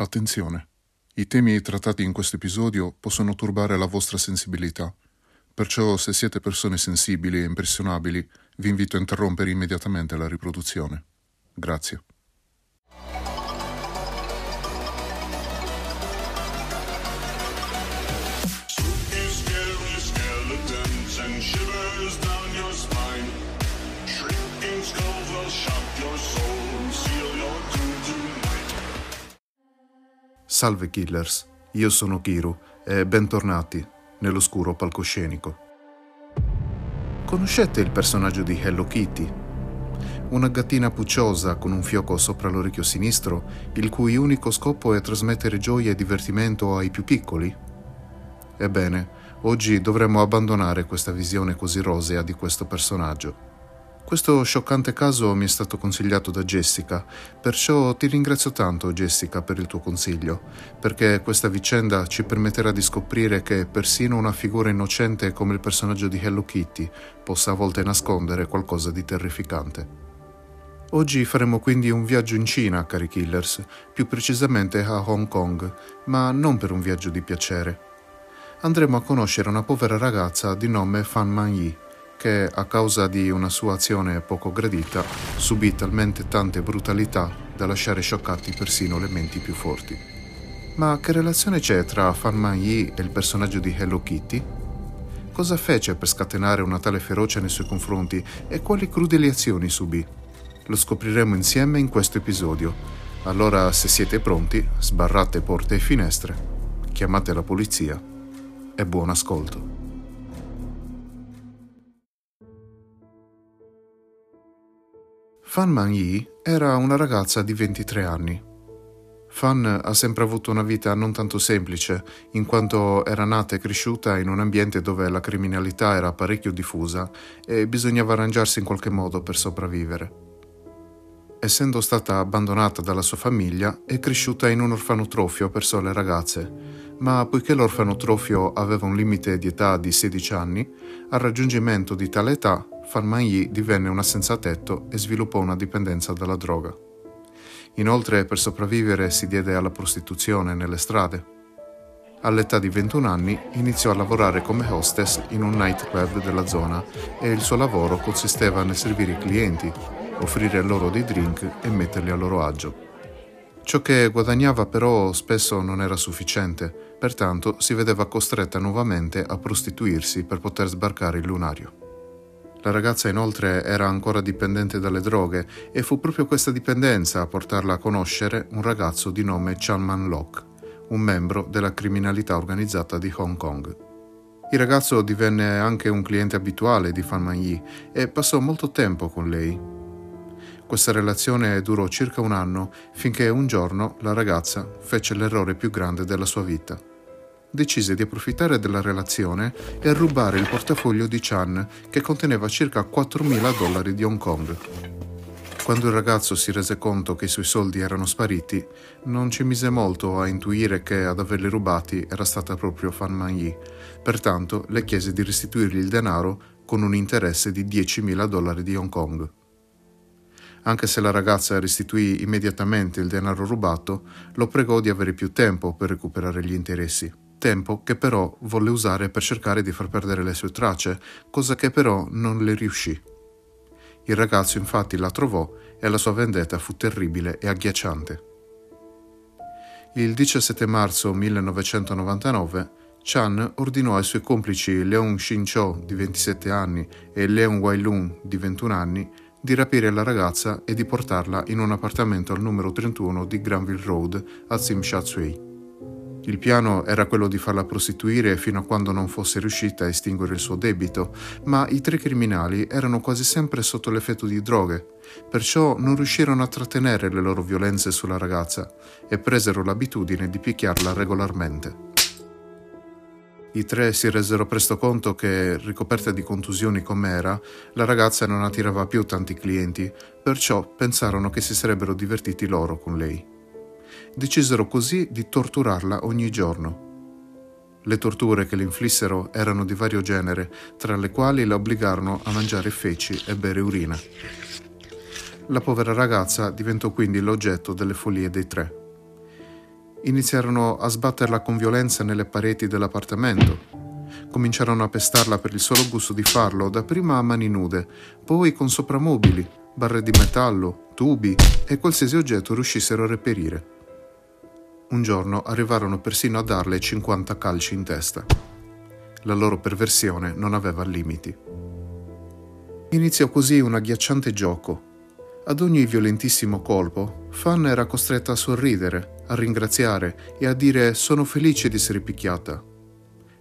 Attenzione, i temi trattati in questo episodio possono turbare la vostra sensibilità, perciò se siete persone sensibili e impressionabili vi invito a interrompere immediatamente la riproduzione. Grazie. Salve killers, io sono Kiru e bentornati nell'oscuro palcoscenico. Conoscete il personaggio di Hello Kitty? Una gattina pucciosa con un fioco sopra l'orecchio sinistro, il cui unico scopo è trasmettere gioia e divertimento ai più piccoli? Ebbene, oggi dovremmo abbandonare questa visione così rosea di questo personaggio. Questo scioccante caso mi è stato consigliato da Jessica, perciò ti ringrazio tanto Jessica per il tuo consiglio, perché questa vicenda ci permetterà di scoprire che persino una figura innocente come il personaggio di Hello Kitty possa a volte nascondere qualcosa di terrificante. Oggi faremo quindi un viaggio in Cina, cari killers, più precisamente a Hong Kong, ma non per un viaggio di piacere. Andremo a conoscere una povera ragazza di nome Fan Man Yi, che a causa di una sua azione poco gradita subì talmente tante brutalità da lasciare scioccati persino le menti più forti. Ma che relazione c'è tra Fan Man Yi e il personaggio di Hello Kitty? Cosa fece per scatenare una tale ferocia nei suoi confronti e quali crudeli azioni subì? Lo scopriremo insieme in questo episodio. Allora, se siete pronti, sbarrate porte e finestre, chiamate la polizia e buon ascolto. Fan Man Yi era una ragazza di 23 anni. Fan ha sempre avuto una vita non tanto semplice, in quanto era nata e cresciuta in un ambiente dove la criminalità era parecchio diffusa e bisognava arrangiarsi in qualche modo per sopravvivere. Essendo stata abbandonata dalla sua famiglia, è cresciuta in un orfanotrofio per sole ragazze, ma poiché l'orfanotrofio aveva un limite di età di 16 anni, al raggiungimento di tale età Yi divenne una senza tetto e sviluppò una dipendenza dalla droga. Inoltre, per sopravvivere, si diede alla prostituzione nelle strade. All'età di 21 anni iniziò a lavorare come hostess in un nightclub della zona e il suo lavoro consisteva nel servire i clienti, offrire loro dei drink e metterli a loro agio. Ciò che guadagnava però spesso non era sufficiente, pertanto si vedeva costretta nuovamente a prostituirsi per poter sbarcare il lunario. La ragazza inoltre era ancora dipendente dalle droghe e fu proprio questa dipendenza a portarla a conoscere un ragazzo di nome Chan Man Lok, un membro della criminalità organizzata di Hong Kong. Il ragazzo divenne anche un cliente abituale di Fan Man Yi e passò molto tempo con lei. Questa relazione durò circa un anno finché un giorno la ragazza fece l'errore più grande della sua vita. Decise di approfittare della relazione e rubare il portafoglio di Chan che conteneva circa 4.000 dollari di Hong Kong. Quando il ragazzo si rese conto che i suoi soldi erano spariti, non ci mise molto a intuire che ad averli rubati era stata proprio Fan Man Yi, pertanto le chiese di restituirgli il denaro con un interesse di 10.000 dollari di Hong Kong. Anche se la ragazza restituì immediatamente il denaro rubato, lo pregò di avere più tempo per recuperare gli interessi. Tempo che però volle usare per cercare di far perdere le sue tracce, cosa che però non le riuscì. Il ragazzo infatti la trovò e la sua vendetta fu terribile e agghiacciante. Il 17 marzo 1999 Chan ordinò ai suoi complici Leon Shin-cho di 27 anni e Leon Wailun di 21 anni di rapire la ragazza e di portarla in un appartamento al numero 31 di Granville Road a Tsim Sha Tsui. Il piano era quello di farla prostituire fino a quando non fosse riuscita a estinguere il suo debito, ma i tre criminali erano quasi sempre sotto l'effetto di droghe, perciò non riuscirono a trattenere le loro violenze sulla ragazza e presero l'abitudine di picchiarla regolarmente. I tre si resero presto conto che, ricoperta di contusioni com'era, la ragazza non attirava più tanti clienti, perciò pensarono che si sarebbero divertiti loro con lei. Decisero così di torturarla ogni giorno. Le torture che le inflissero erano di vario genere, tra le quali la obbligarono a mangiare feci e bere urina. La povera ragazza diventò quindi l'oggetto delle follie dei tre. iniziarono a sbatterla con violenza nelle pareti dell'appartamento. Cominciarono a pestarla per il solo gusto di farlo, dapprima a mani nude, poi con sopramobili, barre di metallo, tubi e qualsiasi oggetto riuscissero a reperire. Un giorno arrivarono persino a darle 50 calci in testa. La loro perversione non aveva limiti. Iniziò così un agghiacciante gioco. Ad ogni violentissimo colpo, Fan era costretta a sorridere, a ringraziare e a dire sono felice di essere picchiata.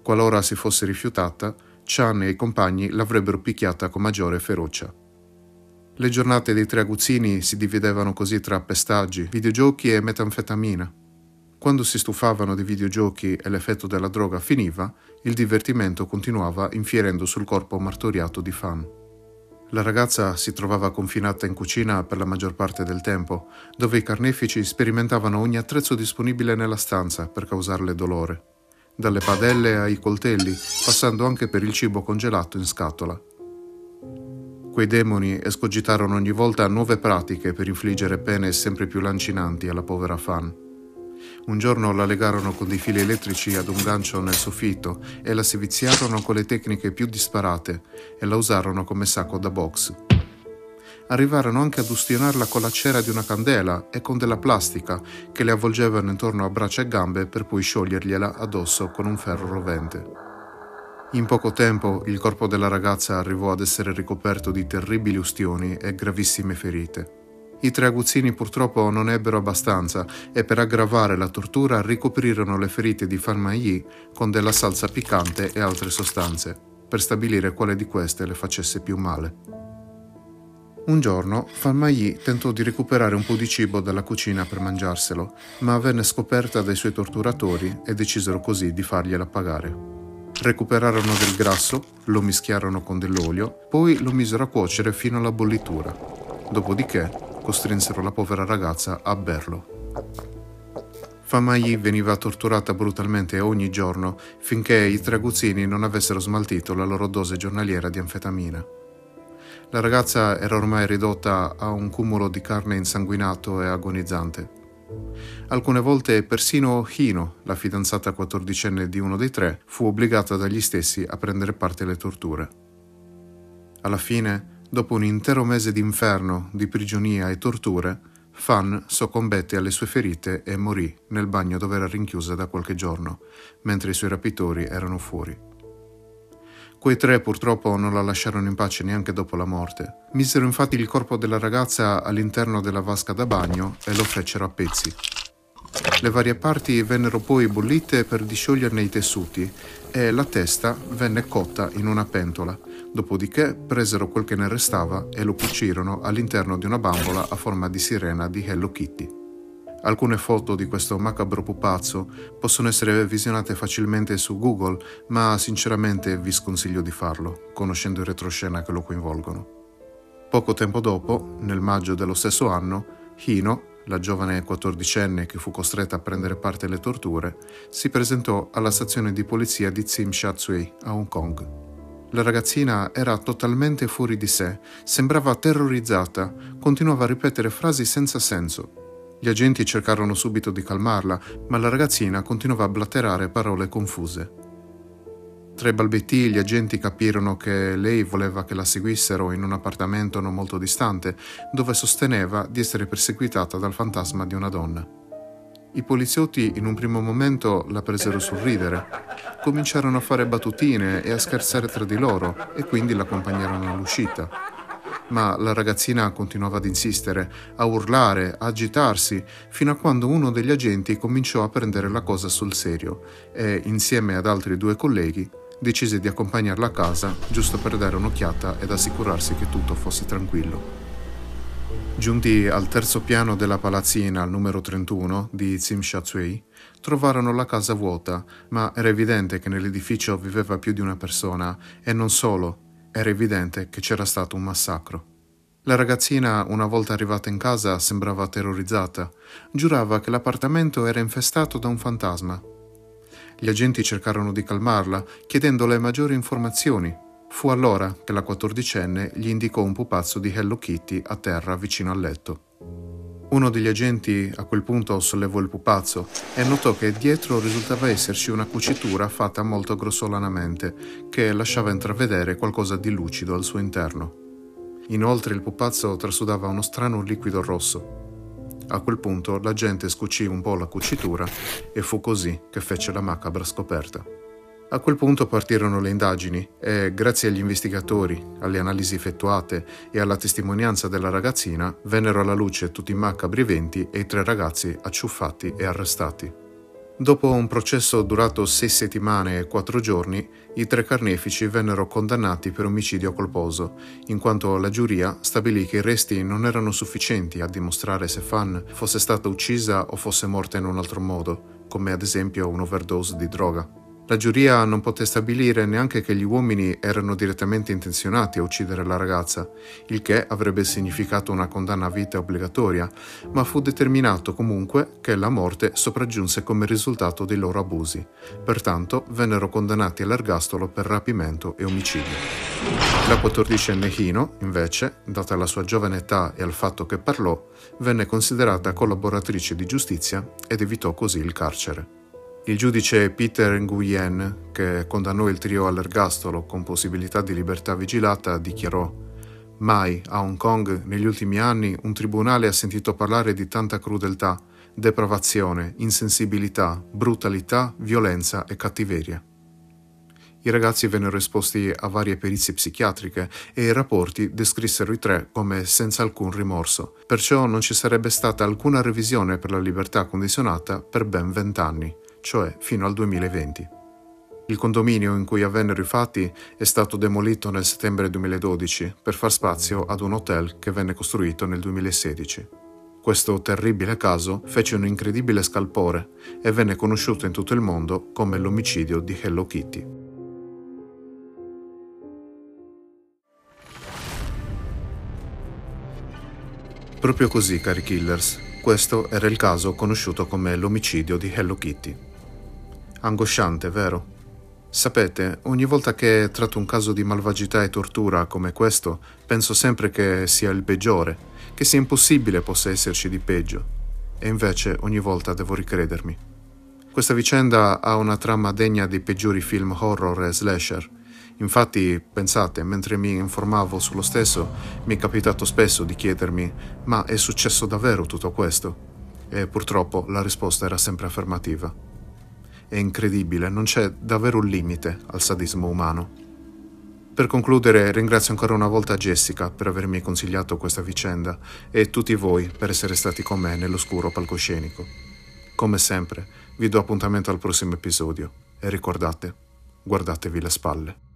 Qualora si fosse rifiutata, Chan e i compagni l'avrebbero picchiata con maggiore ferocia. Le giornate dei tre aguzzini si dividevano così tra pestaggi, videogiochi e metanfetamina. Quando si stufavano dei videogiochi e l'effetto della droga finiva, il divertimento continuava infierendo sul corpo martoriato di Fan. La ragazza si trovava confinata in cucina per la maggior parte del tempo, dove i carnefici sperimentavano ogni attrezzo disponibile nella stanza per causarle dolore, dalle padelle ai coltelli, passando anche per il cibo congelato in scatola. Quei demoni escogitarono ogni volta nuove pratiche per infliggere pene sempre più lancinanti alla povera Fan. Un giorno la legarono con dei fili elettrici ad un gancio nel soffitto e la seviziarono con le tecniche più disparate e la usarono come sacco da box. Arrivarono anche ad ustionarla con la cera di una candela e con della plastica che le avvolgevano intorno a braccia e gambe per poi sciogliergliela addosso con un ferro rovente. In poco tempo il corpo della ragazza arrivò ad essere ricoperto di terribili ustioni e gravissime ferite. I tre aguzzini purtroppo non ebbero abbastanza e per aggravare la tortura ricoprirono le ferite di Fan Mai con della salsa piccante e altre sostanze, per stabilire quale di queste le facesse più male. Un giorno Fan Mai tentò di recuperare un po' di cibo dalla cucina per mangiarselo, ma venne scoperta dai suoi torturatori e decisero così di fargliela pagare. Recuperarono del grasso, lo mischiarono con dell'olio, poi lo misero a cuocere fino alla bollitura. Dopodiché costrinsero la povera ragazza a berlo. Famai veniva torturata brutalmente ogni giorno finché i tre aguzzini non avessero smaltito la loro dose giornaliera di anfetamina. La ragazza era ormai ridotta a un cumulo di carne insanguinato e agonizzante. Alcune volte persino Hino, la fidanzata quattordicenne di uno dei tre, fu obbligata dagli stessi a prendere parte alle torture. Alla fine Dopo un intero mese di inferno, di prigionia e torture, Fan soccombette alle sue ferite e morì nel bagno dove era rinchiusa da qualche giorno, mentre i suoi rapitori erano fuori. Quei tre purtroppo non la lasciarono in pace neanche dopo la morte. Misero infatti il corpo della ragazza all'interno della vasca da bagno e lo fecero a pezzi. Le varie parti vennero poi bollite per discioglierne i tessuti e la testa venne cotta in una pentola Dopodiché presero quel che ne restava e lo cucirono all'interno di una bambola a forma di sirena di Hello Kitty. Alcune foto di questo macabro pupazzo possono essere visionate facilmente su Google, ma sinceramente vi sconsiglio di farlo, conoscendo il retroscena che lo coinvolgono. Poco tempo dopo, nel maggio dello stesso anno, Hino, la giovane quattordicenne che fu costretta a prendere parte alle torture, si presentò alla stazione di polizia di Tsim Sha Tsui a Hong Kong. La ragazzina era totalmente fuori di sé, sembrava terrorizzata, continuava a ripetere frasi senza senso. Gli agenti cercarono subito di calmarla, ma la ragazzina continuava a blatterare parole confuse. Tra i balbetti gli agenti capirono che lei voleva che la seguissero in un appartamento non molto distante, dove sosteneva di essere perseguitata dal fantasma di una donna. I poliziotti in un primo momento la presero sul ridere. Cominciarono a fare battutine e a scherzare tra di loro e quindi l'accompagnarono all'uscita. Ma la ragazzina continuava ad insistere, a urlare, a agitarsi, fino a quando uno degli agenti cominciò a prendere la cosa sul serio e, insieme ad altri due colleghi, decise di accompagnarla a casa giusto per dare un'occhiata ed assicurarsi che tutto fosse tranquillo. Giunti al terzo piano della palazzina al numero 31 di Tsim Sha Tsui, trovarono la casa vuota, ma era evidente che nell'edificio viveva più di una persona e non solo, era evidente che c'era stato un massacro. La ragazzina, una volta arrivata in casa, sembrava terrorizzata. Giurava che l'appartamento era infestato da un fantasma. Gli agenti cercarono di calmarla, chiedendole maggiori informazioni, Fu allora che la quattordicenne gli indicò un pupazzo di Hello Kitty a terra vicino al letto. Uno degli agenti a quel punto sollevò il pupazzo e notò che dietro risultava esserci una cucitura fatta molto grossolanamente che lasciava intravedere qualcosa di lucido al suo interno. Inoltre il pupazzo trasudava uno strano liquido rosso. A quel punto l'agente scucì un po' la cucitura e fu così che fece la macabra scoperta. A quel punto partirono le indagini e, grazie agli investigatori, alle analisi effettuate e alla testimonianza della ragazzina, vennero alla luce tutti i macabri eventi e i tre ragazzi acciuffati e arrestati. Dopo un processo durato sei settimane e quattro giorni, i tre carnefici vennero condannati per omicidio colposo, in quanto la giuria stabilì che i resti non erano sufficienti a dimostrare se Fan fosse stata uccisa o fosse morta in un altro modo, come ad esempio un'overdose di droga. La giuria non poté stabilire neanche che gli uomini erano direttamente intenzionati a uccidere la ragazza, il che avrebbe significato una condanna a vita obbligatoria, ma fu determinato comunque che la morte sopraggiunse come risultato dei loro abusi. Pertanto vennero condannati all'ergastolo per rapimento e omicidio. La 14enne Hino, invece, data la sua giovane età e al fatto che parlò, venne considerata collaboratrice di giustizia ed evitò così il carcere. Il giudice Peter Nguyen, che condannò il trio all'ergastolo con possibilità di libertà vigilata, dichiarò Mai a Hong Kong negli ultimi anni un tribunale ha sentito parlare di tanta crudeltà, depravazione, insensibilità, brutalità, violenza e cattiveria. I ragazzi vennero esposti a varie perizie psichiatriche e i rapporti descrissero i tre come senza alcun rimorso, perciò non ci sarebbe stata alcuna revisione per la libertà condizionata per ben vent'anni cioè fino al 2020. Il condominio in cui avvennero i fatti è stato demolito nel settembre 2012 per far spazio ad un hotel che venne costruito nel 2016. Questo terribile caso fece un incredibile scalpore e venne conosciuto in tutto il mondo come l'omicidio di Hello Kitty. Proprio così, cari killers, questo era il caso conosciuto come l'omicidio di Hello Kitty. Angosciante, vero? Sapete, ogni volta che tratto un caso di malvagità e tortura come questo, penso sempre che sia il peggiore, che sia impossibile possa esserci di peggio. E invece ogni volta devo ricredermi. Questa vicenda ha una trama degna dei peggiori film horror e slasher. Infatti, pensate, mentre mi informavo sullo stesso, mi è capitato spesso di chiedermi: ma è successo davvero tutto questo? E purtroppo la risposta era sempre affermativa. È incredibile, non c'è davvero un limite al sadismo umano. Per concludere, ringrazio ancora una volta Jessica per avermi consigliato questa vicenda e tutti voi per essere stati con me nell'oscuro palcoscenico. Come sempre, vi do appuntamento al prossimo episodio e ricordate, guardatevi le spalle.